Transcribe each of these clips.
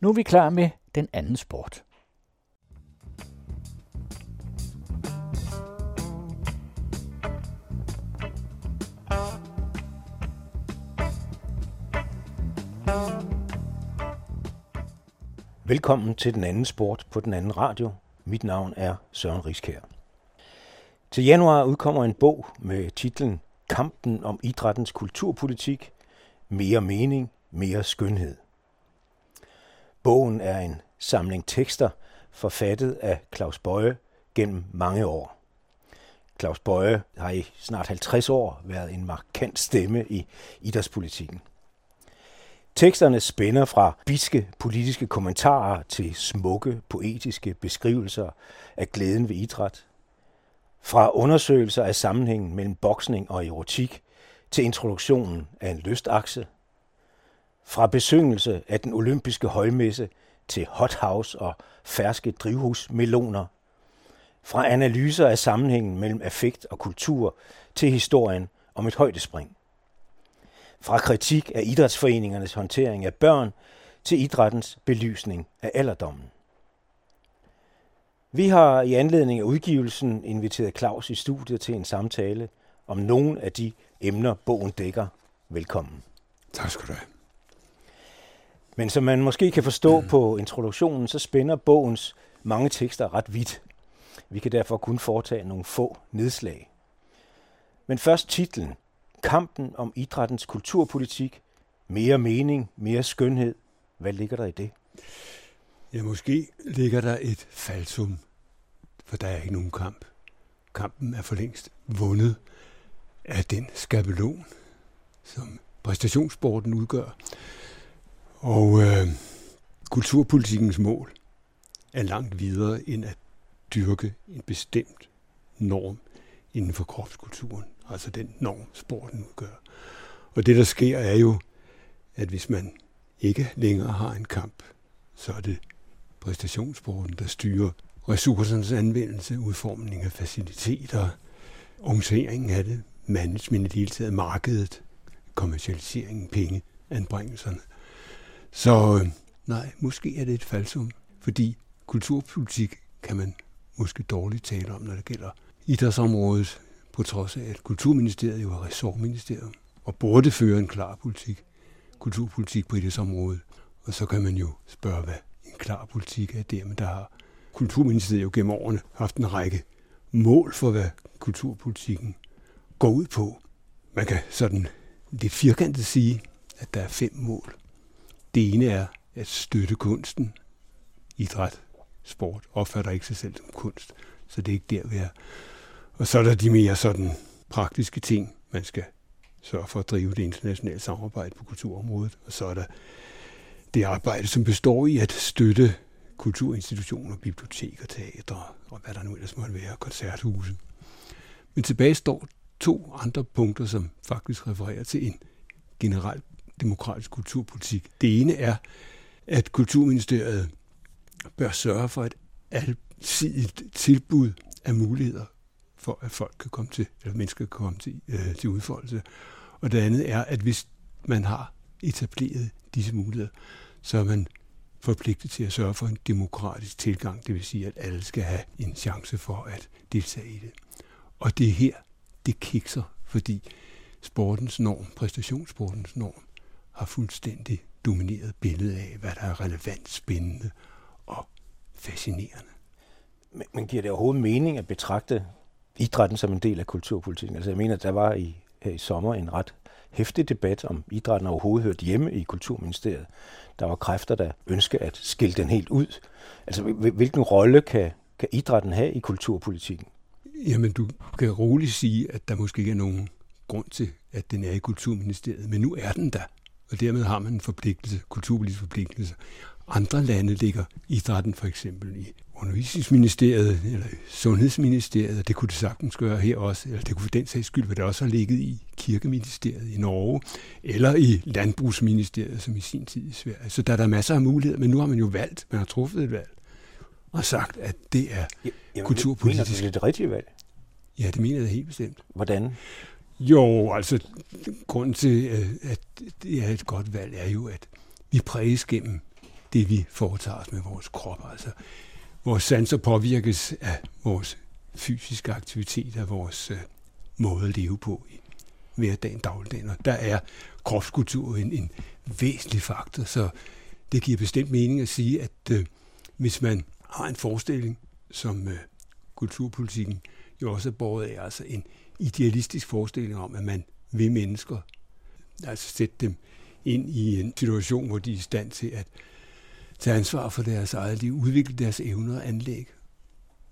Nu er vi klar med den anden sport. Velkommen til den anden sport på den anden radio. Mit navn er Søren Riskær. Til januar udkommer en bog med titlen Kampen om idrættens kulturpolitik. Mere mening, mere skønhed. Bogen er en samling tekster forfattet af Claus Bøje gennem mange år. Claus Bøje har i snart 50 år været en markant stemme i idrætspolitikken. Teksterne spænder fra biske politiske kommentarer til smukke poetiske beskrivelser af glæden ved idræt. Fra undersøgelser af sammenhængen mellem boksning og erotik til introduktionen af en lystakse. Fra besyngelse af den olympiske højmesse til hothouse og ferske drivhusmeloner. Fra analyser af sammenhængen mellem affekt og kultur til historien om et højdespring fra kritik af idrætsforeningernes håndtering af børn til idrættens belysning af alderdommen. Vi har i anledning af udgivelsen inviteret Claus i studiet til en samtale om nogle af de emner, bogen dækker. Velkommen. Tak skal du have. Men som man måske kan forstå mm. på introduktionen, så spænder bogens mange tekster ret vidt. Vi kan derfor kun foretage nogle få nedslag. Men først titlen – kampen om idrættens kulturpolitik, mere mening, mere skønhed. Hvad ligger der i det? Ja, måske ligger der et falsum, for der er ikke nogen kamp. Kampen er for længst vundet af den skabelon, som præstationssporten udgør. Og øh, kulturpolitikkens mål er langt videre end at dyrke en bestemt norm inden for kropskulturen altså den norm, sporten udgør. Og det, der sker, er jo, at hvis man ikke længere har en kamp, så er det præstationssporten, der styrer ressourcernes anvendelse, udformning af faciliteter, organiseringen af det, management i det hele taget, markedet, kommercialiseringen, penge, anbringelserne. Så øh, nej, måske er det et falsum, fordi kulturpolitik kan man måske dårligt tale om, når det gælder idrætsområdet, på trods af, at Kulturministeriet jo er ressortministerium og burde føre en klar politik, kulturpolitik på idrætsområdet. Og så kan man jo spørge, hvad en klar politik er der, men der har Kulturministeriet jo gennem årene haft en række mål for, hvad kulturpolitikken går ud på. Man kan sådan lidt firkantet sige, at der er fem mål. Det ene er at støtte kunsten. Idræt, sport opfatter ikke sig selv som kunst, så det er ikke der, vi er. Og så er der de mere sådan praktiske ting, man skal sørge for at drive det internationale samarbejde på kulturområdet. Og så er der det arbejde, som består i at støtte kulturinstitutioner, biblioteker, teatre og hvad der nu ellers måtte være, koncerthuse. Men tilbage står to andre punkter, som faktisk refererer til en generel demokratisk kulturpolitik. Det ene er, at Kulturministeriet bør sørge for et alsidigt tilbud af muligheder for at folk kan komme til, eller mennesker kan komme til, øh, til udfoldelse. Og det andet er, at hvis man har etableret disse muligheder, så er man forpligtet til at sørge for en demokratisk tilgang, det vil sige, at alle skal have en chance for at deltage i det. Og det er her, det kikser, fordi sportens norm, præstationssportens norm, har fuldstændig domineret billedet af, hvad der er relevant, spændende og fascinerende. Men, men giver det overhovedet mening at betragte idrætten som en del af kulturpolitikken. Altså jeg mener, der var i, her i sommer en ret hæftig debat om idrætten overhovedet hørt hjemme i Kulturministeriet. Der var kræfter, der ønskede at skille den helt ud. Altså hvilken rolle kan, kan idrætten have i kulturpolitikken? Jamen du kan roligt sige, at der måske ikke er nogen grund til, at den er i Kulturministeriet, men nu er den der. Og dermed har man en forpligtelse, kulturpolitisk forpligtelse. Andre lande ligger idrætten for eksempel i undervisningsministeriet eller sundhedsministeriet, det kunne det sagtens gøre her også, eller det kunne for den sags skyld, hvad det også har ligget i kirkeministeriet i Norge, eller i landbrugsministeriet, som i sin tid i Sverige. Så der er der masser af muligheder, men nu har man jo valgt, man har truffet et valg, og sagt, at det er ja, jamen, kulturpolitisk. Mener du, det er det rigtige valg? Ja, det mener jeg helt bestemt. Hvordan? Jo, altså, grunden til, øh, at det er et godt valg, er jo, at vi præges gennem det, vi foretager os med vores krop. Altså, vores sanser påvirkes af vores fysiske aktivitet, af vores øh, måde at leve på i hverdagen, dagligdagen. Og der er kropskultur en, en væsentlig faktor, så det giver bestemt mening at sige, at øh, hvis man har en forestilling, som øh, kulturpolitikken jo også er båret af, altså en idealistisk forestilling om, at man vil mennesker, altså sætte dem ind i en situation, hvor de er i stand til at tage ansvar for deres eget liv, udvikle deres evner og anlæg,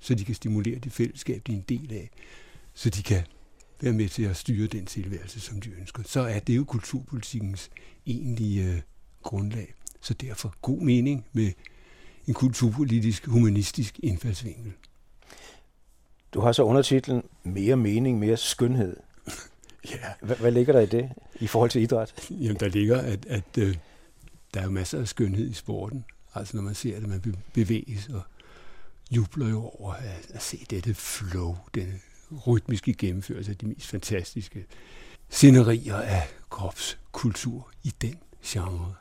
så de kan stimulere det fællesskab, de er en del af, så de kan være med til at styre den tilværelse, som de ønsker. Så er det jo kulturpolitikkens egentlige øh, grundlag. Så derfor god mening med en kulturpolitisk, humanistisk indfaldsvinkel. Du har så undertitlen Mere mening, mere skønhed. ja. Hvad, hvad ligger der i det i forhold til idræt? Jamen, der ligger, at, at øh, der er jo masser af skønhed i sporten. Altså, når man ser det, man bevæges og jubler jo over at, at se dette flow, denne rytmiske gennemførelse af de mest fantastiske scenerier af kropskultur i den genre.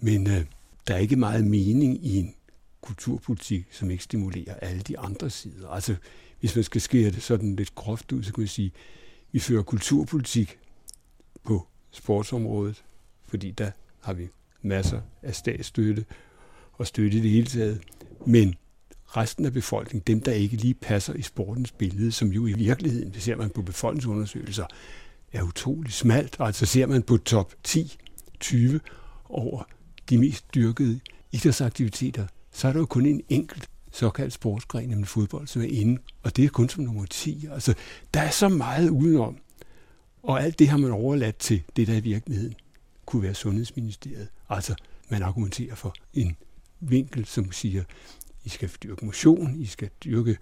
Men øh, der er ikke meget mening i en kulturpolitik, som ikke stimulerer alle de andre sider. Altså, hvis man skal skære det sådan lidt groft ud, så kan man sige, at vi fører kulturpolitik på sportsområdet, fordi der har vi masser af statsstøtte og støtte i det hele taget. Men resten af befolkningen, dem der ikke lige passer i sportens billede, som jo i virkeligheden, det ser man på befolkningsundersøgelser, er utrolig smalt. Altså ser man på top 10, 20 over de mest dyrkede idrætsaktiviteter, så er der jo kun en enkelt såkaldt sportsgren, nemlig fodbold, som er inde, og det er kun som nummer 10. Altså, der er så meget udenom, og alt det har man overladt til det, der i virkeligheden kunne være Sundhedsministeriet. Altså, man argumenterer for en vinkel, som siger, I skal dyrke motion, I skal dyrke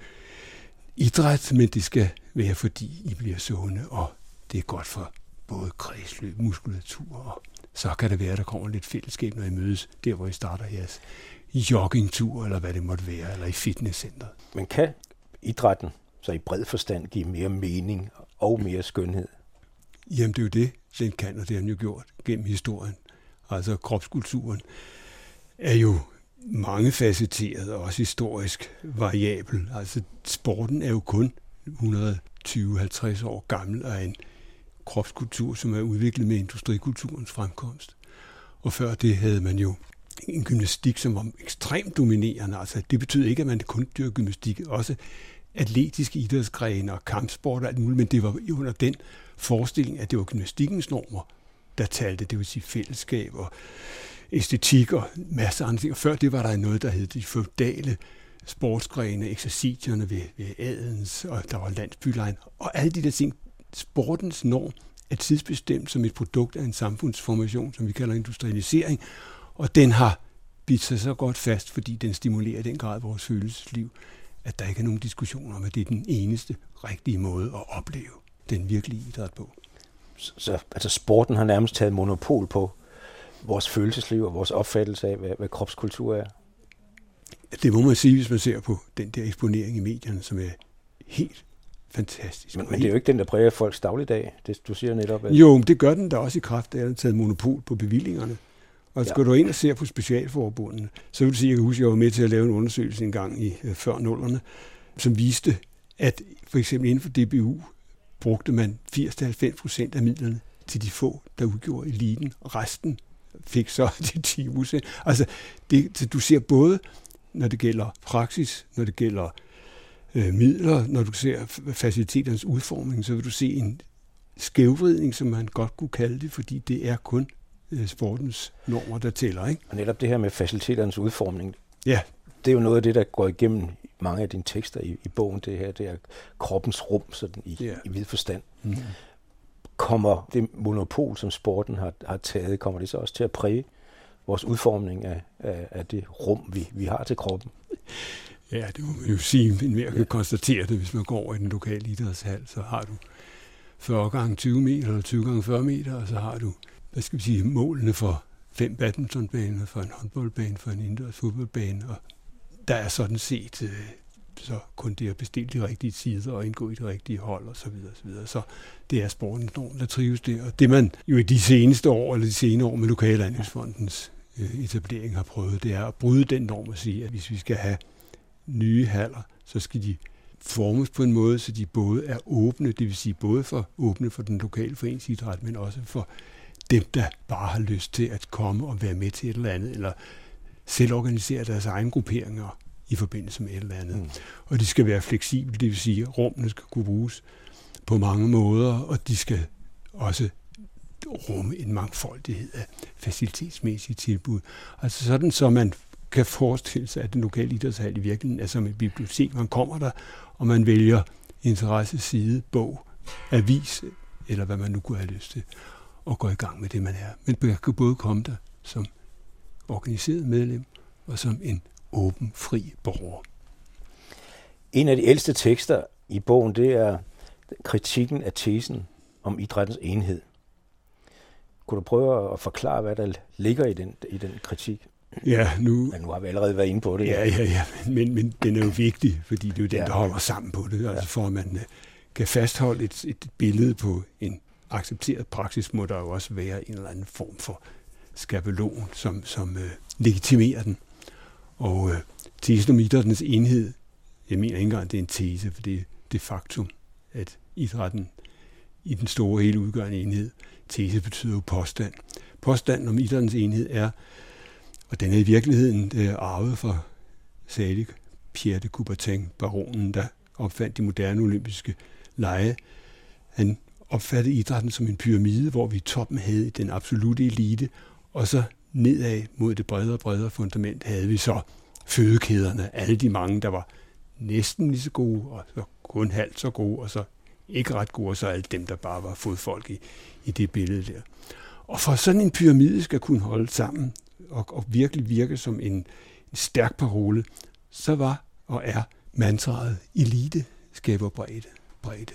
idræt, men det skal være, fordi I bliver sunde, og det er godt for både kredsløb, muskulatur, og så kan det være, at der kommer lidt fællesskab, når I mødes, der hvor I starter jeres joggingtur, eller hvad det måtte være, eller i fitnesscenteret. Men kan idrætten så i bred forstand give mere mening og mere skønhed? Jamen det er jo det, den kan, og det har den jo gjort gennem historien. Altså kropskulturen er jo mangefacetteret og også historisk variabel. Altså sporten er jo kun 120-50 år gammel og en kropskultur, som er udviklet med industrikulturens fremkomst. Og før det havde man jo en gymnastik, som var ekstremt dominerende. Altså, det betyder ikke, at man kun dyrker gymnastik, også atletiske idrætsgrene og kampsport og alt muligt, men det var under den forestilling, at det var gymnastikkens normer, der talte, det vil sige fællesskab og æstetik og masser af andre ting. Og før det var der noget, der hed de feudale sportsgrene, eksercitierne ved, ved adens, og der var landsbylejen, og alle de der ting. Sportens norm er tidsbestemt som et produkt af en samfundsformation, som vi kalder industrialisering, og den har bidt sig så godt fast, fordi den stimulerer den grad vores følelsesliv, at der ikke er nogen diskussion om, at det er den eneste rigtige måde at opleve den virkelige idræt på. Så altså sporten har nærmest taget monopol på vores følelsesliv og vores opfattelse af, hvad, hvad kropskultur er? Det må man sige, hvis man ser på den der eksponering i medierne, som er helt fantastisk. Men, men det er jo ikke den, der præger folks dagligdag. Det, du siger netop, at... Jo, det gør den da også i kraft af, at den taget monopol på bevillingerne. Og skal ja. du ind og se på specialforbundene, så vil du sige, at jeg kan huske, at jeg var med til at lave en undersøgelse en gang i øh, før nullerne, som viste, at for eksempel inden for DBU brugte man 80-90 procent af midlerne til de få, der udgjorde eliten, og resten fik så de 10 procent. Altså, det, du ser både, når det gælder praksis, når det gælder øh, midler, når du ser faciliteternes udformning, så vil du se en skævvridning, som man godt kunne kalde det, fordi det er kun sportens normer, der tæller. Ikke? Og netop det her med faciliteternes udformning, ja. det er jo noget af det, der går igennem mange af dine tekster i, i bogen, det her, det er kroppens rum sådan i, ja. i vid forstand. Mm. Kommer det monopol, som sporten har, har taget, kommer det så også til at præge vores udformning af, af, af det rum, vi, vi har til kroppen? Ja, det må man jo sige, men mere kan konstatere det, hvis man går over i den lokale idrætshal, så har du 40 gange 20 meter, eller 20 gange 40 meter, og så har du hvad skal vi sige, målene for fem badmintonbaner, for en håndboldbane, for en indendørs fodboldbane, og der er sådan set øh, så kun det at bestille de rigtige tider og indgå i det rigtige hold og så videre, så videre. Så det er sporten, der trives der. Og det man jo i de seneste år, eller de senere år med Lokalanlægsfondens øh, etablering har prøvet, det er at bryde den norm og sige, at hvis vi skal have nye haller, så skal de formes på en måde, så de både er åbne, det vil sige både for åbne for den lokale foreningsidræt, men også for dem, der bare har lyst til at komme og være med til et eller andet, eller selv organisere deres egne grupperinger i forbindelse med et eller andet. Mm. Og de skal være fleksible, det vil sige, at rummene skal kunne bruges på mange måder, og de skal også rumme en mangfoldighed af facilitetsmæssige tilbud. Altså sådan, så man kan forestille sig, at den lokale idrætshal i virkeligheden er som et bibliotek. Man kommer der, og man vælger interesseside, bog, avis, eller hvad man nu kunne have lyst til, og gå i gang med det, man er. Men man kan både komme der som organiseret medlem, og som en åben, fri borger. En af de ældste tekster i bogen, det er kritikken af tesen om idrættens enhed. Kunne du prøve at forklare, hvad der ligger i den, i den kritik? Ja, nu... Men nu har vi allerede været inde på det. Ja, ja, ja, men, men den er jo vigtig, fordi det er jo den, ja. der holder sammen på det. Altså for at man øh, kan fastholde et, et billede på en accepteret praksis, må der jo også være en eller anden form for skabelon, som, som øh, legitimerer den. Og øh, tesen om idrættens enhed, jeg mener ikke engang, det er en tese, for det er det faktum, at idrætten i den store hele udgør en enhed. Tese betyder jo påstand. Påstanden om idrættens enhed er, og den er i virkeligheden øh, arvet fra salig Pierre de Coubertin, baronen, der opfandt de moderne olympiske lege. Han opfattede idrætten som en pyramide, hvor vi i toppen havde den absolute elite, og så nedad mod det bredere og bredere fundament havde vi så fødekæderne, alle de mange, der var næsten lige så gode, og så kun halvt så gode, og så ikke ret gode, og så alle dem, der bare var fodfolk i, i det billede der. Og for sådan en pyramide skal kunne holde sammen, og, og virkelig virke som en, en stærk parole, så var og er mantraet elite skaber bredde, bredde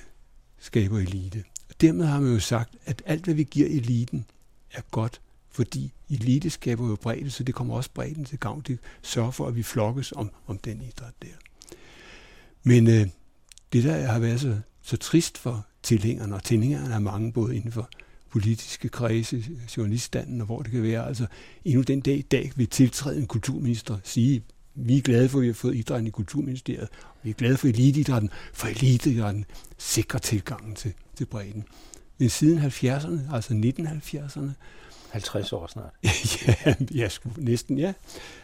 skaber elite. Dermed har man jo sagt, at alt, hvad vi giver eliten, er godt, fordi elite skaber jo bredde, så det kommer også bredden til gavn. Det sørger for, at vi flokkes om, om den idræt der. Men øh, det, der har været så, så trist for tilhængerne, og tilhængerne er mange både inden for politiske kredse, journaliststanden og hvor det kan være. Altså endnu den dag i dag vil tiltræde en kulturminister sige, vi er glade for, at vi har fået idrætten i Kulturministeriet. Vi er glade for eliteidrætten, for eliteidrætten sikrer tilgangen til, til bredden. Men siden 70'erne, altså 1970'erne, 50 år snart. ja, jeg skulle næsten, ja.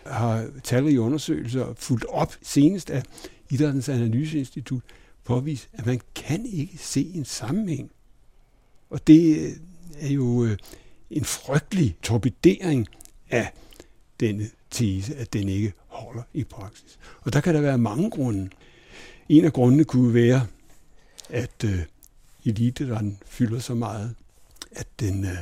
Har talrige undersøgelser fuldt op senest af Idrættens Analyseinstitut påvist, at man kan ikke se en sammenhæng. Og det er jo øh, en frygtelig torpedering af denne tese, at den ikke holder i praksis. Og der kan der være mange grunde. En af grundene kunne være, at eliteren fylder så meget, at den øh,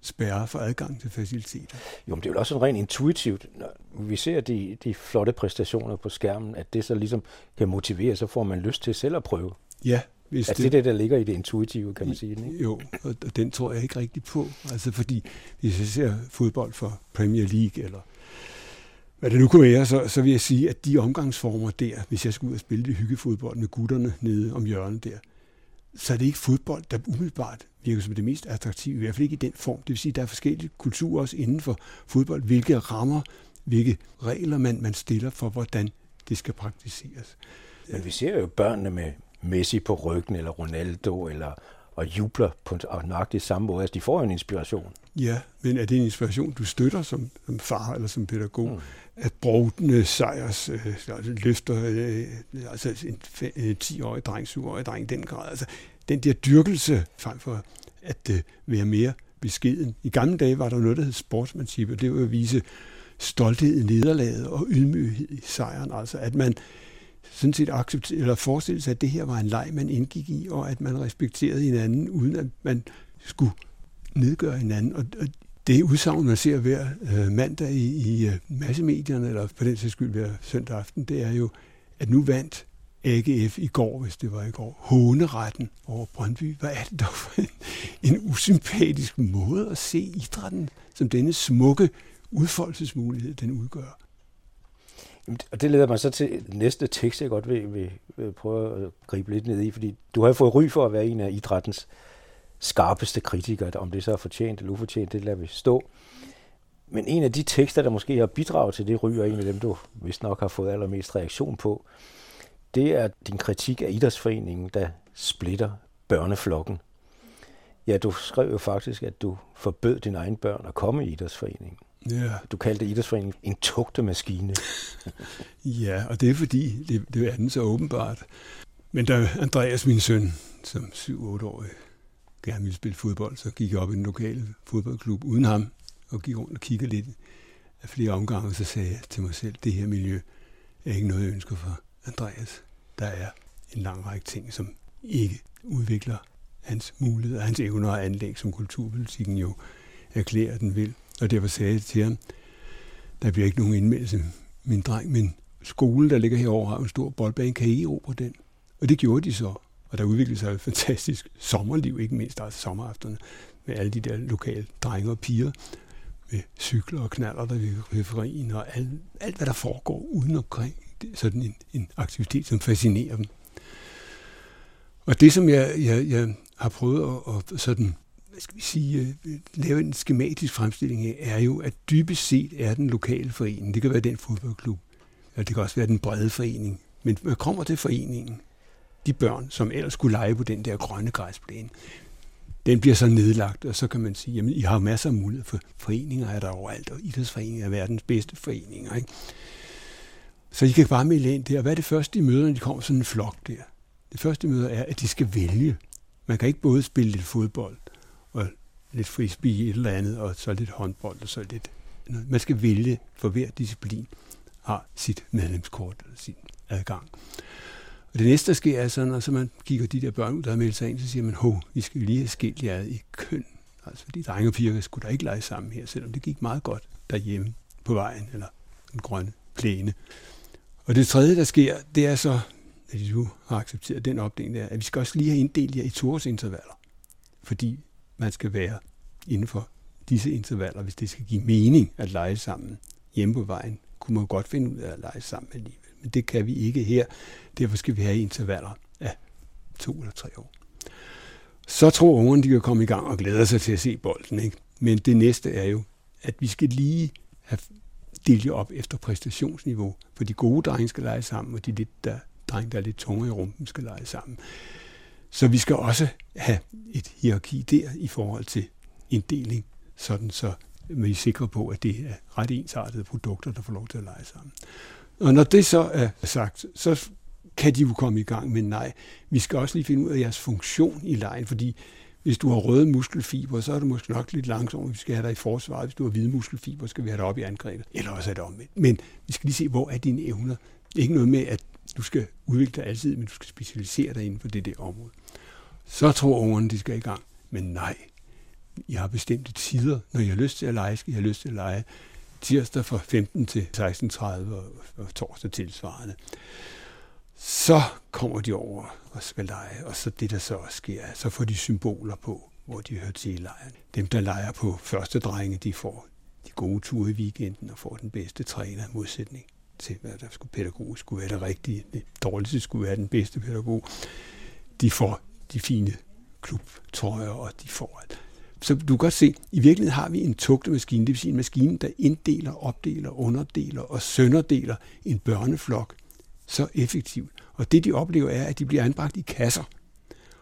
spærrer for adgang til faciliteter. Jo, men det er jo også sådan rent intuitivt, når vi ser de, de flotte præstationer på skærmen, at det så ligesom kan motivere, så får man lyst til selv at prøve. Ja, hvis altså det, det, der ligger i det intuitive, kan man sige. Ikke? Jo, og, og den tror jeg ikke rigtig på. Altså fordi, hvis jeg ser fodbold for Premier League, eller hvad det nu kunne være, så, så vil jeg sige, at de omgangsformer der, hvis jeg skulle ud og spille det hyggefodbold med gutterne nede om hjørnet der, så er det ikke fodbold, der umiddelbart virker som det mest attraktive, i hvert fald ikke i den form. Det vil sige, at der er forskellige kulturer også inden for fodbold, hvilke rammer, hvilke regler man, man stiller for, hvordan det skal praktiseres. Men vi ser jo børnene med Messi på ryggen, eller Ronaldo, eller og jubler på nøjagtigt samme måde. Altså, de får en inspiration. Ja, men er det en inspiration, du støtter som, som far eller som pædagog? Mm. At Brovdene Sejers øh, løfter øh, altså en, en 10-årig dreng, 7-årig dreng, den grad. Altså, den der dyrkelse frem for at øh, være mere beskeden. I gamle dage var der noget, der hed sportsmanship, og det var at vise stolthed i nederlaget og ydmyghed i sejren. Altså at man sådan set acceptere, eller forestille sig, at det her var en leg, man indgik i, og at man respekterede hinanden, uden at man skulle nedgøre hinanden. Og, og det udsagn, man ser hver øh, mandag i, i øh, massemedierne, eller på den sags skyld hver søndag aften, det er jo, at nu vandt AGF i går, hvis det var i går, håneretten over Brøndby. Hvad er det dog for en, en usympatisk måde at se idrætten som denne smukke udfoldelsesmulighed, den udgør? Og det leder mig så til næste tekst, jeg godt vil, vil, vil prøve at gribe lidt ned i, fordi du har fået ry for at være en af idrættens skarpeste kritikere, om det så er fortjent eller ufortjent, det lader vi stå. Men en af de tekster, der måske har bidraget til det, ry, og en af dem, du vist nok har fået allermest reaktion på, det er din kritik af idrætsforeningen, der splitter børneflokken. Ja, du skrev jo faktisk, at du forbød dine egne børn at komme i idrætsforeningen. Ja. Du kaldte idrætsforeningen en tugtemaskine. ja, og det er fordi, det, det er den så åbenbart. Men da Andreas, min søn, som 7-8-årig, gerne ville spille fodbold, så gik jeg op i den lokale fodboldklub uden ham, og gik rundt og kiggede lidt af flere omgange, så sagde jeg til mig selv, det her miljø er ikke noget, jeg ønsker for Andreas. Der er en lang række ting, som ikke udvikler hans muligheder, hans evner og anlæg, som kulturpolitikken jo erklærer, den vil. Og derfor sagde jeg til ham, der bliver ikke nogen indmeldelse, min dreng, men skole, der ligger herovre, har en stor boldbane, kan I på den? Og det gjorde de så. Og der udviklede sig et fantastisk sommerliv, ikke mindst altså sommeraftenerne, med alle de der lokale drenge og piger, med cykler og knaller der ved referien, og alt, alt, hvad der foregår uden omkring. Det er sådan en, en aktivitet, som fascinerer dem. Og det, som jeg, jeg, jeg har prøvet at, at sådan, hvad skal vi sige, øh, lave en skematisk fremstilling af, er jo, at dybest set er den lokale forening. Det kan være den fodboldklub, eller det kan også være den brede forening. Men man kommer til foreningen, de børn, som ellers skulle lege på den der grønne græsplæne, den bliver så nedlagt, og så kan man sige, jamen I har masser af mulighed for foreninger, er der overalt, og idrætsforeninger er verdens bedste foreninger. Ikke? Så I kan bare melde ind der. Hvad er det første, de møder, når de kommer sådan en flok der? Det første, de møder, er, at de skal vælge. Man kan ikke både spille lidt fodbold, og lidt frisbee et eller andet, og så lidt håndbold, og så lidt... Man skal vælge, for hver disciplin har sit medlemskort, eller sin adgang. Og det næste, der sker, er sådan, når så man kigger de der børn ud, der har meldt sig ind, så siger man, hov, vi skal lige have skilt jer i køn. Altså, fordi drenge og piger skulle da ikke lege sammen her, selvom det gik meget godt derhjemme på vejen, eller en grønne plæne. Og det tredje, der sker, det er så, at du har accepteret den opdeling, der, at vi skal også lige have inddelt jer i toårsintervaller. Fordi man skal være inden for disse intervaller, hvis det skal give mening at lege sammen hjemme på vejen, kunne man godt finde ud af at lege sammen alligevel. Men det kan vi ikke her. Derfor skal vi have intervaller af to eller tre år. Så tror ungerne, de kan komme i gang og glæder sig til at se bolden. Ikke? Men det næste er jo, at vi skal lige have delt jer op efter præstationsniveau. For de gode drenge skal lege sammen, og de lidt der, drenge, der er lidt tungere i rumpen, skal lege sammen. Så vi skal også have et hierarki der i forhold til inddeling, sådan så vi er sikre på, at det er ret ensartede produkter, der får lov til at lege sammen. Og når det så er sagt, så kan de jo komme i gang, men nej, vi skal også lige finde ud af jeres funktion i lejen, fordi hvis du har røde muskelfiber, så er du måske nok lidt langsom, vi skal have dig i forsvaret. Hvis du har hvide muskelfiber, skal vi have dig op i angrebet. Eller også er det omvendt. Men vi skal lige se, hvor er dine evner. Ikke noget med, at du skal udvikle dig altid, men du skal specialisere dig inden for det der område. Så tror ungerne, de skal i gang. Men nej, jeg har bestemte tider. Når jeg har lyst til at lege, skal jeg have lyst til at lege tirsdag fra 15 til 16.30 og, og torsdag tilsvarende. Så kommer de over og skal lege, og så det, der så også sker, så får de symboler på, hvor de hører til i lejren. Dem, der leger på første drenge, de får de gode ture i weekenden og får den bedste træner modsætning til, hvad der skulle pædagogisk skulle være det rigtige. Det dårligste skulle være den bedste pædagog. De får de fine klubtrøjer, og de får alt. Så du kan godt se, i virkeligheden har vi en tugtemaskine, det vil sige en maskine, der inddeler, opdeler, underdeler og sønderdeler en børneflok så effektivt. Og det de oplever er, at de bliver anbragt i kasser.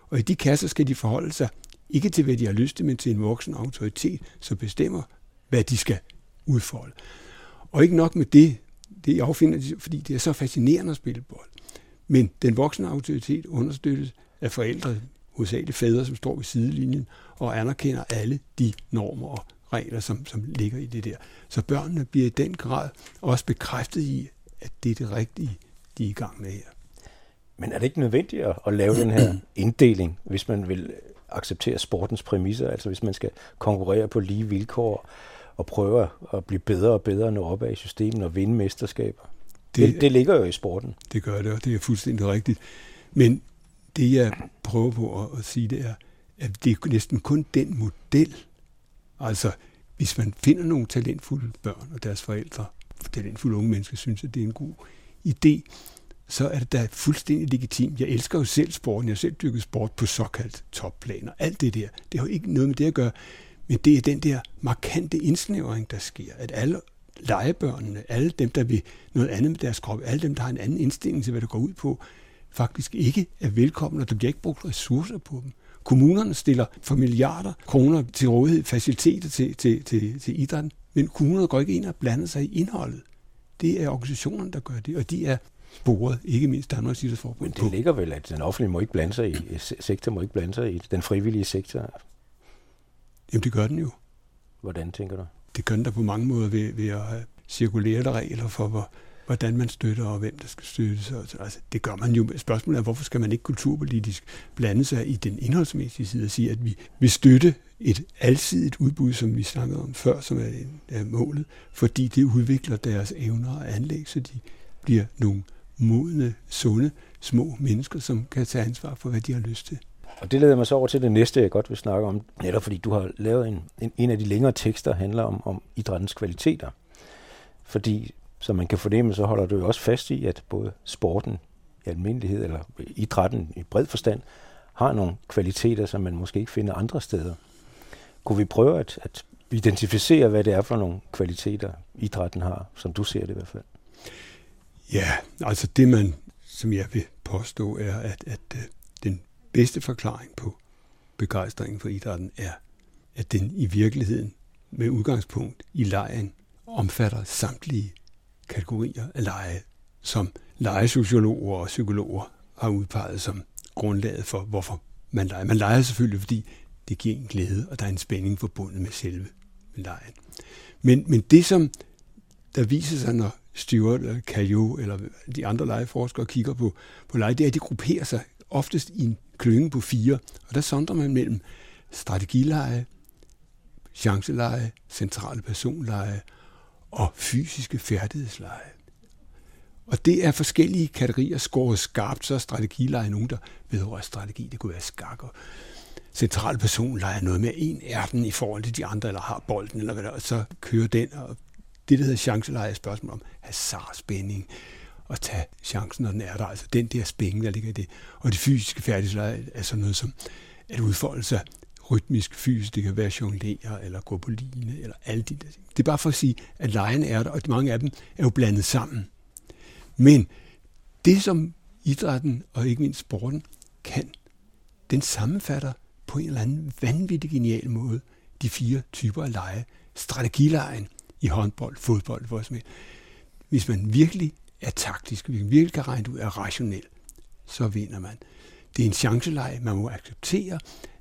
Og i de kasser skal de forholde sig ikke til, hvad de har lyst til, men til en voksen autoritet, som bestemmer, hvad de skal udfolde. Og ikke nok med det, det affinder de, fordi det er så fascinerende at spille bold. Men den voksne autoritet understøttes af forældre, hovedsageligt fædre, som står ved sidelinjen og anerkender alle de normer og regler, som, som ligger i det der. Så børnene bliver i den grad også bekræftet i, at det er det rigtige, de er i gang med her. Men er det ikke nødvendigt at, at lave den her inddeling, hvis man vil acceptere sportens præmisser, altså hvis man skal konkurrere på lige vilkår og prøve at blive bedre og bedre, nå op i systemet og vinde mesterskaber? Det, det, det ligger jo i sporten. Det gør det, og det er fuldstændig rigtigt. Men det, jeg prøver på at, at sige, det er, at det er næsten kun den model. Altså, hvis man finder nogle talentfulde børn og deres forældre, talentfulde unge mennesker, synes, at det er en god idé, så er det da fuldstændig legitimt. Jeg elsker jo selv sporten. Jeg har selv dyrket sport på såkaldt topplan og alt det der. Det har jo ikke noget med det at gøre. Men det er den der markante indsnævring, der sker, at alle legebørnene, alle dem, der vil noget andet med deres krop, alle dem, der har en anden indstilling til, hvad det går ud på, faktisk ikke er velkomne, og der bliver ikke brugt ressourcer på dem. Kommunerne stiller for milliarder kroner til rådighed, faciliteter til, til, til, til idrætten, men kommunerne går ikke ind og blander sig i indholdet. Det er organisationerne, der gør det, og de er sporet, ikke mindst Danmarks Idrætsforbund. Men det ligger vel, at den offentlige må ikke blande sig i, sektor må ikke blande sig i den frivillige sektor. Jamen det gør den jo. Hvordan tænker du? Det gør den der på mange måder ved, ved at have cirkulære regler for, hvor, hvordan man støtter og hvem der skal støttes. Altså, det gør man jo. Spørgsmålet er, hvorfor skal man ikke kulturpolitisk blande sig i den indholdsmæssige side og sige, at vi vil støtte et alsidigt udbud, som vi snakkede om før, som er, er målet, fordi det udvikler deres evner og anlæg, så de bliver nogle modne, sunde, små mennesker, som kan tage ansvar for, hvad de har lyst til. Og det leder mig så over til det næste, jeg godt vil snakke om, netop fordi du har lavet en, en, en af de længere tekster, der handler om, om idrættens kvaliteter. Fordi, som man kan fornemme, så holder du jo også fast i, at både sporten i almindelighed, eller idrætten i bred forstand, har nogle kvaliteter, som man måske ikke finder andre steder. Kunne vi prøve at, at identificere, hvad det er for nogle kvaliteter, idrætten har, som du ser det i hvert fald? Ja, altså det man, som jeg vil påstå, er, at, at øh, den bedste forklaring på begejstringen for idrætten er, at den i virkeligheden med udgangspunkt i lejen omfatter samtlige kategorier af leje, som lejesociologer og psykologer har udpeget som grundlaget for, hvorfor man leger. Man leger selvfølgelig, fordi det giver en glæde, og der er en spænding forbundet med selve lejen. Men, men det, som der viser sig, når Stewart eller Caillou eller de andre legeforskere kigger på, på lege, det er, at de grupperer sig oftest i en klynge på fire, og der sondrer man mellem strategileje, chanceleje, centrale personleje og fysiske færdighedsleje. Og det er forskellige kategorier skåret skarpt, så er strategileje nogen, der vedrører strategi. Det kunne være skak og central person leger noget med en ærten i forhold til de andre, eller har bolden, eller hvad der, og så kører den, og det, der hedder chanceleje, er et spørgsmål om hasardspænding, og tage chancen, når den er der. Altså den der spænding, der ligger i det. Og det fysiske færdighedsleje er sådan noget som at udfolde sig rytmisk fysisk. Det kan være jonglere, eller gå på line, eller alle de der ting. Det er bare for at sige, at lejen er der, og mange af dem er jo blandet sammen. Men det, som idrætten og ikke mindst sporten kan, den sammenfatter på en eller anden vanvittig genial måde de fire typer af lege. Strategilejen i håndbold, fodbold, hvor som Hvis man virkelig er taktisk, hvis man virkelig kan regne ud, er rationel, så vinder man. Det er en chanceleje, man må acceptere,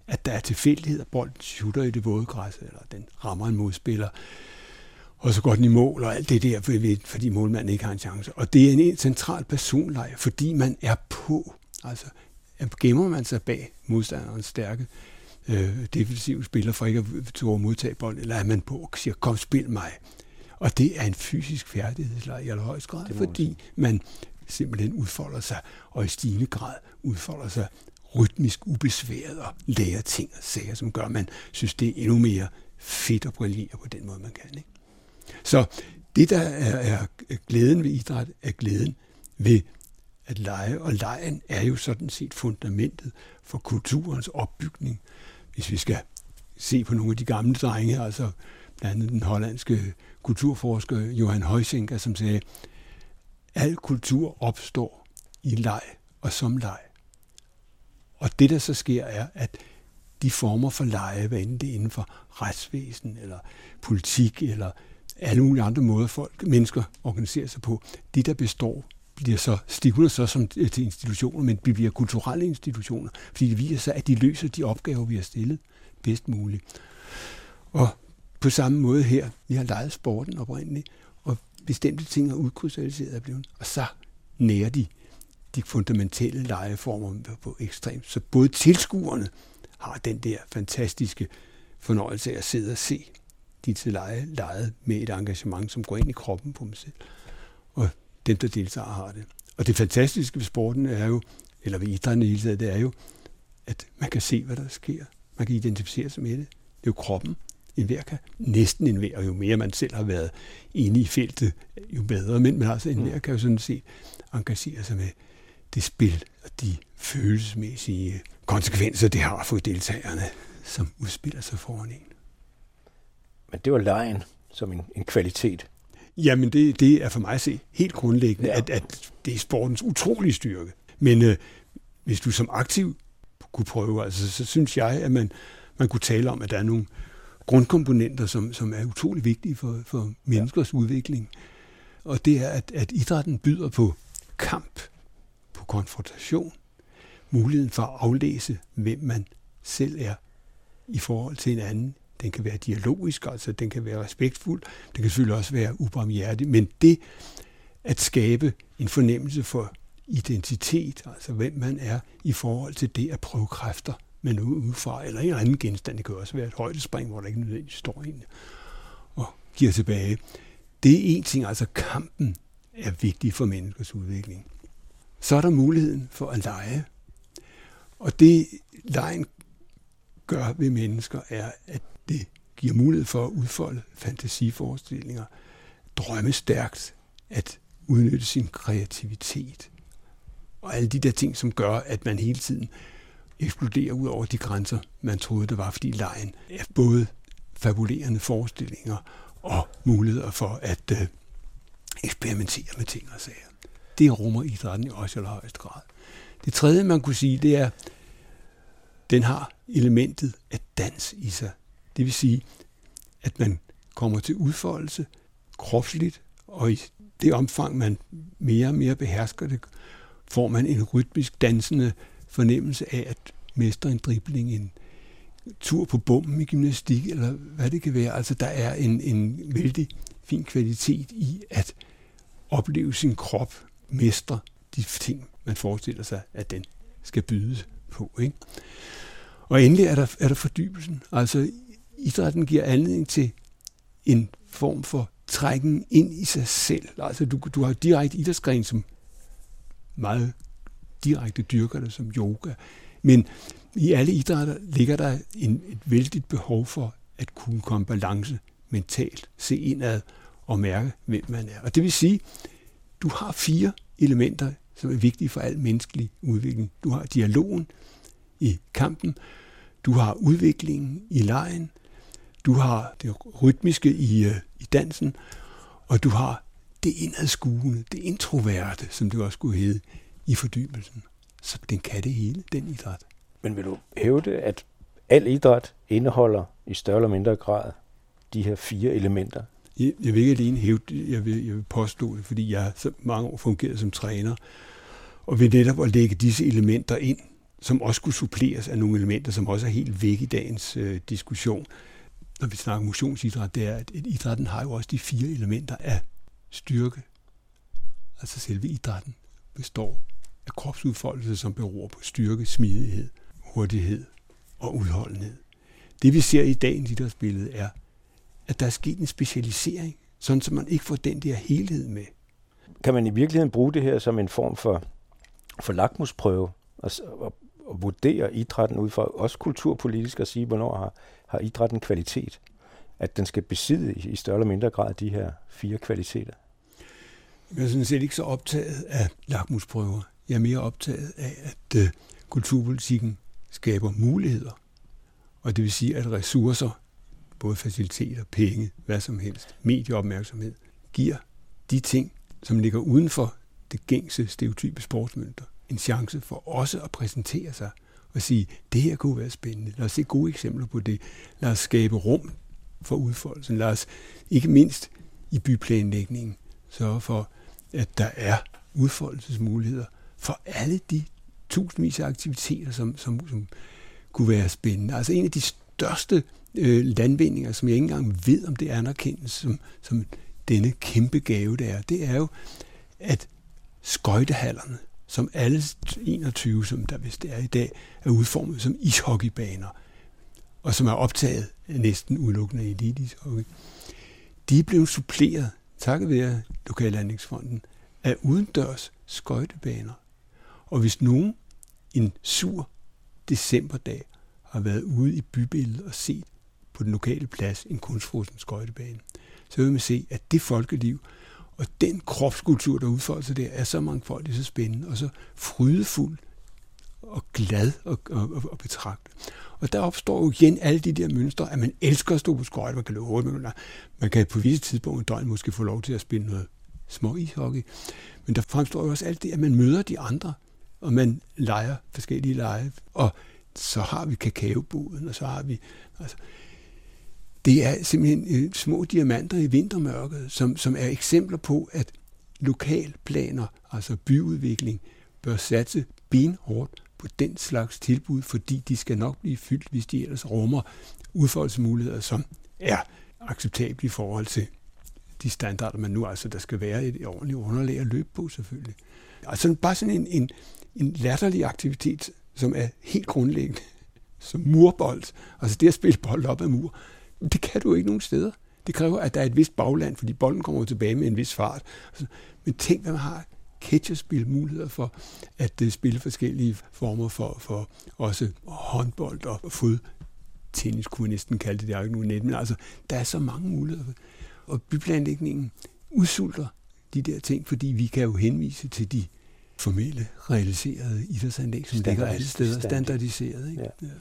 at der er tilfældighed, at bolden shooter i det våde græs, eller den rammer en modspiller, og så går den i mål, og alt det der, fordi målmanden ikke har en chance. Og det er en central personleje, fordi man er på. Altså, gemmer man sig bag modstanderens stærke øh, defensive spiller for ikke at tåre modtage bolden, eller er man på og siger, kom spil mig. Og det er en fysisk færdighedslej i allerhøjst grad, fordi man simpelthen udfolder sig, og i stigende grad udfolder sig rytmisk ubesværet og lærer ting og sager, som gør, at man synes, det er endnu mere fedt at brillere på den måde, man kan. Ikke? Så det, der er, er glæden ved idræt, er glæden ved at lege, og lejen er jo sådan set fundamentet for kulturens opbygning. Hvis vi skal se på nogle af de gamle drenge, altså blandt andet den hollandske kulturforsker Johan Højsinker, som sagde, al kultur opstår i leg og som leg. Og det, der så sker, er, at de former for leje, hvad enten det er inden for retsvæsen, eller politik, eller alle mulige andre måder, folk, mennesker organiserer sig på, de, der består, bliver så stivnet så som øh, til institutioner, men de bliver kulturelle institutioner, fordi det viser sig, at de løser de opgaver, vi har stillet bedst muligt. Og på samme måde her, vi har lejet sporten oprindeligt, og bestemte ting er udkrystalliseret af blevet, og så nærer de de fundamentale legeformer på ekstremt. Så både tilskuerne har den der fantastiske fornøjelse af at sidde og se de til leje lejet med et engagement, som går ind i kroppen på dem selv. Og dem, der deltager, har det. Og det fantastiske ved sporten er jo, eller ved idrætten i hele det er jo, at man kan se, hvad der sker. Man kan identificere sig med det. Det er jo kroppen. En hver kan, næsten en hver, og jo mere man selv har været inde i feltet, jo bedre. Men, men altså en hver kan jo sådan set engagere sig med det spil og de følelsesmæssige konsekvenser, det har for deltagerne, som udspiller sig foran en. Men det var lejen som en, en kvalitet. Jamen, det, det er for mig at se helt grundlæggende, ja. at, at det er sportens utrolige styrke. Men øh, hvis du som aktiv kunne prøve, altså, så synes jeg, at man, man kunne tale om, at der er nogle grundkomponenter, som, som er utrolig vigtige for, for menneskers ja. udvikling. Og det er, at, at idrætten byder på kamp, konfrontation, muligheden for at aflæse, hvem man selv er i forhold til en anden. Den kan være dialogisk, altså den kan være respektfuld, den kan selvfølgelig også være ubarmhjertig, men det at skabe en fornemmelse for identitet, altså hvem man er i forhold til det at prøve kræfter med noget udefra, eller en anden genstand. Det kan også være et højdespring, hvor der ikke nødvendigvis står en og giver tilbage. Det er en ting, altså kampen er vigtig for menneskers udvikling. Så er der muligheden for at lege. Og det lejen gør ved mennesker, er, at det giver mulighed for at udfolde fantasiforestillinger, drømme stærkt, at udnytte sin kreativitet, og alle de der ting, som gør, at man hele tiden eksploderer ud over de grænser, man troede, det var, fordi lejen er både fabulerende forestillinger og muligheder for at øh, eksperimentere med ting og sager. Det rummer idrætten i også i højeste grad. Det tredje, man kunne sige, det er, den har elementet af dans i sig. Det vil sige, at man kommer til udfoldelse kropsligt, og i det omfang, man mere og mere behersker det, får man en rytmisk dansende fornemmelse af at mestre en dribling, en tur på bomben i gymnastik, eller hvad det kan være. Altså, der er en, en vældig fin kvalitet i at opleve sin krop mestre de ting, man forestiller sig, at den skal bydes på. Ikke? Og endelig er der, er der fordybelsen. Altså, idrætten giver anledning til en form for trækken ind i sig selv. Altså, du, du har direkte idrætsgren, som meget direkte dyrker det som yoga. Men i alle idrætter ligger der en, et vældigt behov for at kunne komme balance mentalt, se indad og mærke, hvem man er. Og det vil sige, du har fire elementer, som er vigtige for al menneskelig udvikling. Du har dialogen i kampen, du har udviklingen i lejen, du har det rytmiske i, øh, i dansen, og du har det indadskuende, det introverte, som det også kunne hedde, i fordybelsen. Så den kan det hele, den idræt. Men vil du hævde, at al idræt indeholder i større eller mindre grad de her fire elementer? Jeg, jeg vil ikke alene hæve det, jeg vil, jeg vil påstå det, fordi jeg har så mange år fungeret som træner, og ved netop at lægge disse elementer ind, som også kunne suppleres af nogle elementer, som også er helt væk i dagens øh, diskussion, når vi snakker motionsidræt, det er, at idrætten har jo også de fire elementer af styrke. Altså selve idrætten består af kropsudfoldelse, som beror på styrke, smidighed, hurtighed og udholdenhed. Det vi ser i dagens idrætsbillede er, at der er sket en specialisering, sådan så man ikke får den der helhed med. Kan man i virkeligheden bruge det her som en form for, for lakmusprøve og, og, og vurdere idrætten ud fra også kulturpolitisk og sige, hvornår har, har idrætten kvalitet? At den skal besidde i større eller mindre grad de her fire kvaliteter? Jeg er sådan set ikke så optaget af lakmusprøver. Jeg er mere optaget af, at uh, kulturpolitikken skaber muligheder. Og det vil sige, at ressourcer, både faciliteter, penge, hvad som helst, medieopmærksomhed, giver de ting, som ligger uden for det gængse stereotype sportsmønter, en chance for også at præsentere sig og sige, det her kunne være spændende. Lad os se gode eksempler på det. Lad os skabe rum for udfoldelsen. Lad os ikke mindst i byplanlægningen sørge for, at der er udfoldelsesmuligheder for alle de tusindvis af aktiviteter, som, som, som kunne være spændende. Altså en af de største øh, landvindinger, som jeg ikke engang ved, om det anerkendes som, som denne kæmpe gave, det er, det er jo, at skøjtehallerne, som alle 21, som der vist er i dag, er udformet som ishockeybaner, og som er optaget næsten udelukkende i elite-ishockey. De er blevet suppleret, takket være Lokallandingsfonden, af udendørs skøjtebaner. Og hvis nogen en sur decemberdag har været ude i bybilledet og set på den lokale plads en kunstfrosen skøjtebane, så vil man se, at det folkeliv og den kropskultur, der udfolder sig der, er så mangfoldig, så spændende og så frydefuld og glad og, og, og, betragte. Og der opstår jo igen alle de der mønstre, at man elsker at stå på skøjt, man kan løbe hurtigt, man kan på visse tidspunkter i døgn måske få lov til at spille noget små ishockey. Men der fremstår jo også alt det, at man møder de andre, og man leger forskellige lege. Og så har vi kakaoboden, og så har vi... Altså, det er simpelthen øh, små diamanter i vintermørket, som, som er eksempler på, at lokalplaner, altså byudvikling, bør satse benhårdt på den slags tilbud, fordi de skal nok blive fyldt, hvis de ellers rummer udfoldelsesmuligheder, som er acceptable i forhold til de standarder, man nu altså, der skal være et ordentligt underlag at løbe på selvfølgelig. Altså bare sådan en, en, en latterlig aktivitet, som er helt grundlæggende, som murbold. Altså det at spille bold op ad mur, det kan du ikke nogen steder. Det kræver, at der er et vist bagland, fordi bolden kommer tilbage med en vis fart. Altså, men tænk, hvad man har catcherspil muligheder for at uh, spille forskellige former for, for også håndbold og fod. Tennis kunne man næsten kalde det, det er ikke nogen net, men altså, der er så mange muligheder. Og byplanlægningen udsulter de der ting, fordi vi kan jo henvise til de formelle, realiserede idrætsanlæg, som ligger alle steder standardiseret. Ikke? Ja. Ja.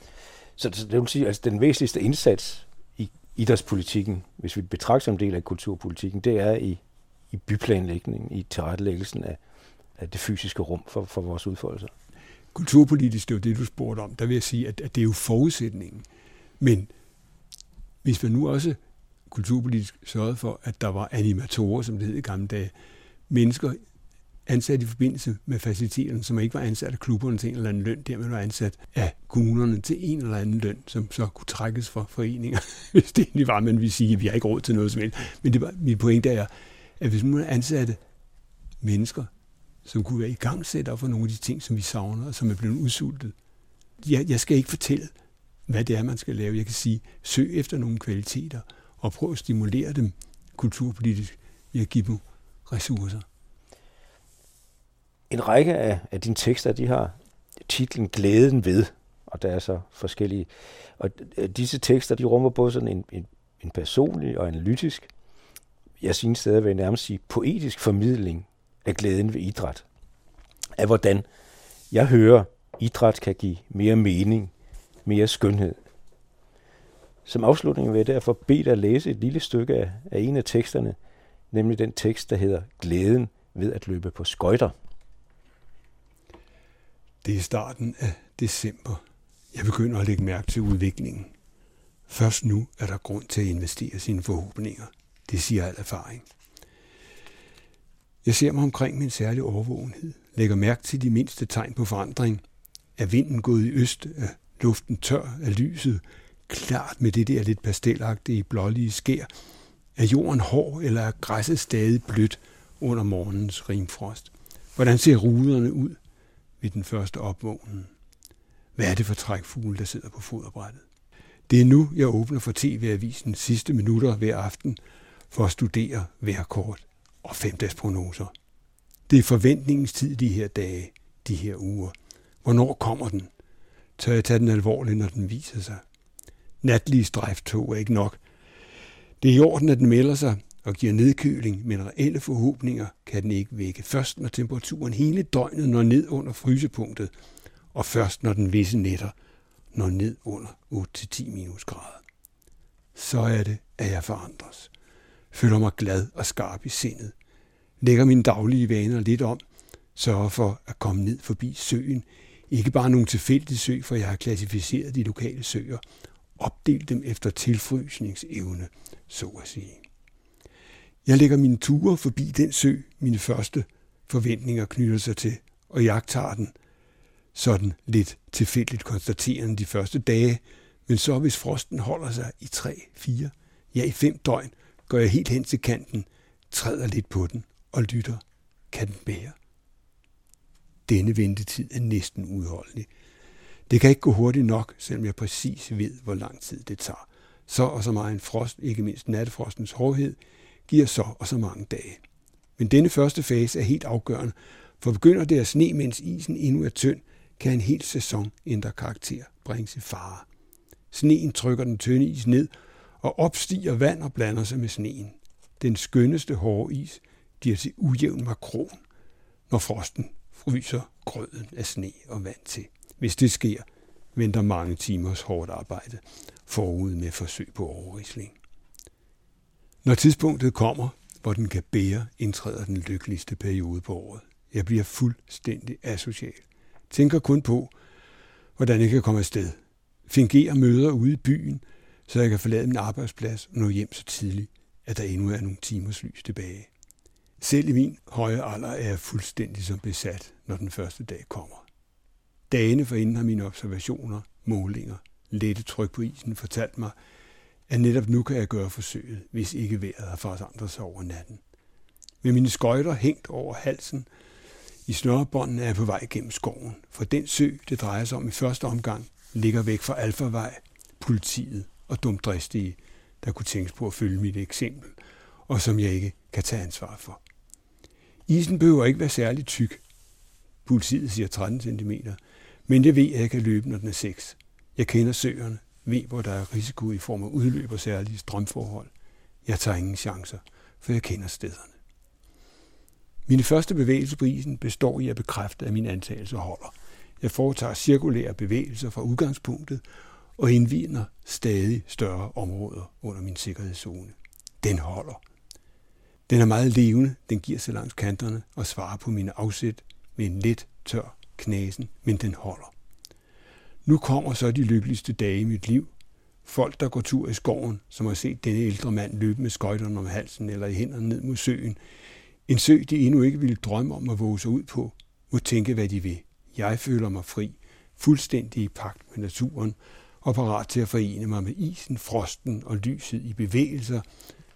Så, det vil sige, at altså, den væsentligste indsats idrætspolitikken, hvis vi betragter som del af kulturpolitikken, det er i, i byplanlægningen, i tilrettelæggelsen af, af det fysiske rum for, for vores udfoldelser. Kulturpolitisk, det er jo det, du spurgte om. Der vil jeg sige, at, at det er jo forudsætningen. Men hvis man nu også kulturpolitisk sørgede for, at der var animatorer, som det hed i gamle dage, mennesker ansat i forbindelse med faciliteterne, som ikke var ansat af klubberne til en eller anden løn, der men var ansat af kommunerne til en eller anden løn, som så kunne trækkes fra foreninger, hvis det egentlig var, man ville sige, at vi har ikke råd til noget som helst. Men det var, mit pointe er, at hvis man ansatte mennesker, som kunne være i gang for nogle af de ting, som vi savner, og som er blevet udsultet. Jeg, jeg skal ikke fortælle, hvad det er, man skal lave. Jeg kan sige, søg efter nogle kvaliteter, og prøv at stimulere dem kulturpolitisk ved at give dem ressourcer. En række af, af dine tekster, de har titlen Glæden ved, og der er så forskellige. Og øh, disse tekster, de rummer både sådan en, en, en personlig og analytisk, jeg synes stadig vil nærmest sige poetisk formidling af glæden ved idræt. Af hvordan jeg hører, idræt kan give mere mening, mere skønhed. Som afslutning vil jeg derfor bede dig at læse et lille stykke af, af en af teksterne, nemlig den tekst, der hedder Glæden ved at løbe på skøjter. Det er starten af december. Jeg begynder at lægge mærke til udviklingen. Først nu er der grund til at investere sine forhåbninger. Det siger al erfaring. Jeg ser mig omkring med særlige særlig overvågenhed, lægger mærke til de mindste tegn på forandring. Er vinden gået i øst? Er luften tør? Er lyset klart med det der lidt pastelagtige blålige skær? Er jorden hård, eller er græsset stadig blødt under morgens rimfrost? Hvordan ser ruderne ud ved den første opvågning? Hvad er det for trækfugle, der sidder på foderbrættet? Det er nu, jeg åbner for TV-avisen sidste minutter hver aften for at studere kort og femdagsprognoser. Det er forventningens tid de her dage, de her uger. Hvornår kommer den? Tør jeg tage den alvorligt, når den viser sig? Natlige strejftog er ikke nok. Det er i orden, at den melder sig og giver nedkøling, men reelle forhåbninger kan den ikke vække. Først når temperaturen hele døgnet når ned under frysepunktet, og først når den visse nætter når ned under 8-10 minusgrader. Så er det, at jeg forandres. Føler mig glad og skarp i sindet lægger mine daglige vaner lidt om, sørger for at komme ned forbi søen. Ikke bare nogle tilfældige sø, for jeg har klassificeret de lokale søer, opdelt dem efter tilfrysningsevne, så at sige. Jeg lægger mine ture forbi den sø, mine første forventninger knytter sig til, og jeg tager den sådan lidt tilfældigt konstaterende de første dage, men så hvis frosten holder sig i tre, fire, ja i fem døgn, går jeg helt hen til kanten, træder lidt på den og lytter, kan den bære. Denne ventetid er næsten udholdelig. Det kan ikke gå hurtigt nok, selvom jeg præcis ved, hvor lang tid det tager. Så og så meget en frost, ikke mindst nattefrostens hårdhed, giver så og så mange dage. Men denne første fase er helt afgørende, for begynder det at sne, mens isen endnu er tynd, kan en hel sæson ændre karakter, bringes i fare. Sneen trykker den tynde is ned, og opstiger vand og blander sig med sneen. Den skønneste hårde is bliver til ujævn makron, når frosten fryser grøden af sne og vand til. Hvis det sker, venter mange timers hårdt arbejde forud med forsøg på overrisling. Når tidspunktet kommer, hvor den kan bære, indtræder den lykkeligste periode på året. Jeg bliver fuldstændig asocial. Tænker kun på, hvordan jeg kan komme afsted. Fingerer møder ude i byen, så jeg kan forlade min arbejdsplads og nå hjem så tidligt, at der endnu er nogle timers lys tilbage. Selv i min høje alder er jeg fuldstændig som besat, når den første dag kommer. Dagene forinden har mine observationer, målinger, lette tryk på isen fortalt mig, at netop nu kan jeg gøre forsøget, hvis ikke vejret har forandret sig over natten. Med mine skøjter hængt over halsen, i snørebåndene er jeg på vej gennem skoven, for den sø, det drejer sig om i første omgang, ligger væk fra Alfavej, politiet og dumdristige, der kunne tænkes på at følge mit eksempel, og som jeg ikke kan tage ansvar for. Isen behøver ikke være særlig tyk. Politiet siger 13 cm, men jeg ved, at jeg kan løbe, når den er 6. Jeg kender søerne, ved, hvor der er risiko i form af udløb og særlige strømforhold. Jeg tager ingen chancer, for jeg kender stederne. Mine første bevægelser på isen består i at bekræfte, at min antagelse holder. Jeg foretager cirkulære bevægelser fra udgangspunktet og indviner stadig større områder under min sikkerhedszone. Den holder. Den er meget levende, den giver sig langs kanterne og svarer på mine afsæt med en lidt tør knasen, men den holder. Nu kommer så de lykkeligste dage i mit liv. Folk, der går tur i skoven, som har set denne ældre mand løbe med skøjterne om halsen eller i hænderne ned mod søen. En sø, de endnu ikke ville drømme om at våge sig ud på, må tænke, hvad de vil. Jeg føler mig fri, fuldstændig i pagt med naturen, og parat til at forene mig med isen, frosten og lyset i bevægelser,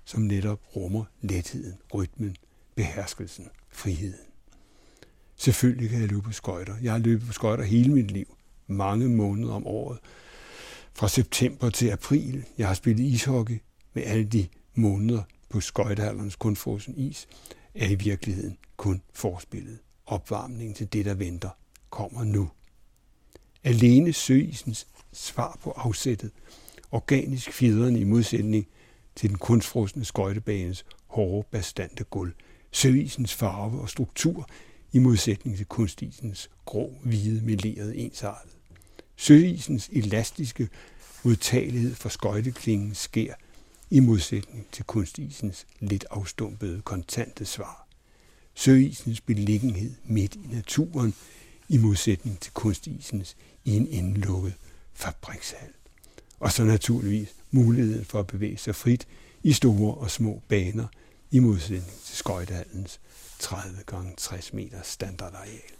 som netop rummer letheden, rytmen, beherskelsen, friheden. Selvfølgelig kan jeg løbe på skøjter. Jeg har løbet på skøjter hele mit liv mange måneder om året. Fra september til april. Jeg har spillet ishockey med alle de måneder på skøjtehallernes kunstfrosen is, er i virkeligheden kun forspillet. Opvarmningen til det, der venter, kommer nu. Alene søisens svar på afsættet, organisk fjederne i modsætning til den kunstfrosne skøjtebanes hårde, bastante gulv, søisens farve og struktur i modsætning til kunstisens grå, hvide, melerede ensartet. Søisens elastiske modtagelighed for skøjteklingen sker i modsætning til kunstisens lidt afstumpede, kontante svar. Søisens beliggenhed midt i naturen i modsætning til kunstisens i en indlukket fabrikshal. Og så naturligvis muligheden for at bevæge sig frit i store og små baner i modsætning til skøjtehallens 30 x 60 meter standardareal.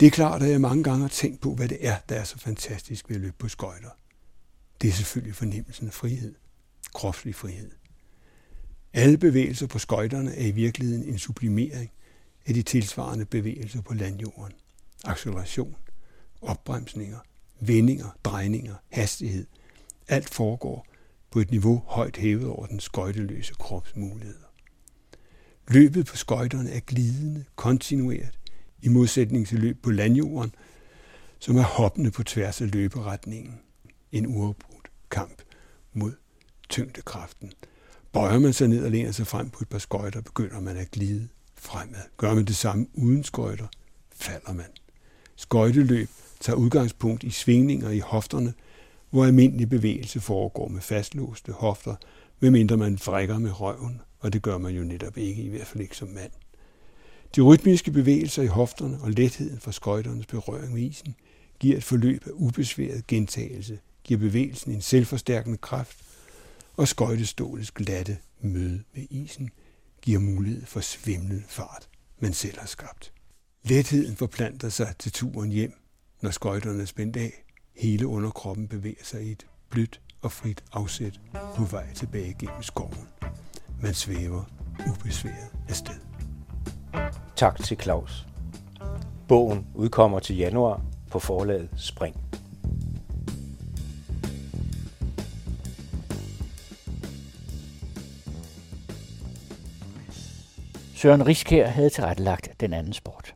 Det er klart, at jeg mange gange har tænkt på, hvad det er, der er så fantastisk ved at løbe på skøjter. Det er selvfølgelig fornemmelsen af frihed. Kropslig frihed. Alle bevægelser på skøjterne er i virkeligheden en sublimering af de tilsvarende bevægelser på landjorden. Acceleration, opbremsninger, vendinger, drejninger, hastighed. Alt foregår på et niveau højt hævet over den skøjteløse krops muligheder. Løbet på skøjterne er glidende, kontinuert, i modsætning til løb på landjorden, som er hoppende på tværs af løberetningen. En uafbrudt kamp mod tyngdekraften. Bøjer man sig ned og læner sig frem på et par skøjter, begynder man at glide fremad. Gør man det samme uden skøjter, falder man. Skøjteløb tager udgangspunkt i svingninger i hofterne, hvor almindelig bevægelse foregår med fastlåste hofter, medmindre man frækker med røven, og det gør man jo netop ikke, i hvert fald ikke som mand. De rytmiske bevægelser i hofterne og letheden fra skøjternes berøring med isen giver et forløb af ubesværet gentagelse, giver bevægelsen en selvforstærkende kraft, og skøjtestålets glatte møde med isen giver mulighed for svimlende fart, man selv har skabt. Letheden forplanter sig til turen hjem, når skøjterne er spændt af. Hele underkroppen bevæger sig i et blødt og frit afsæt på vej tilbage gennem skoven. Man svæver ubesværet afsted. Tak til Claus. Bogen udkommer til januar på forlaget Spring. Søren Riskær havde tilrettelagt den anden sport.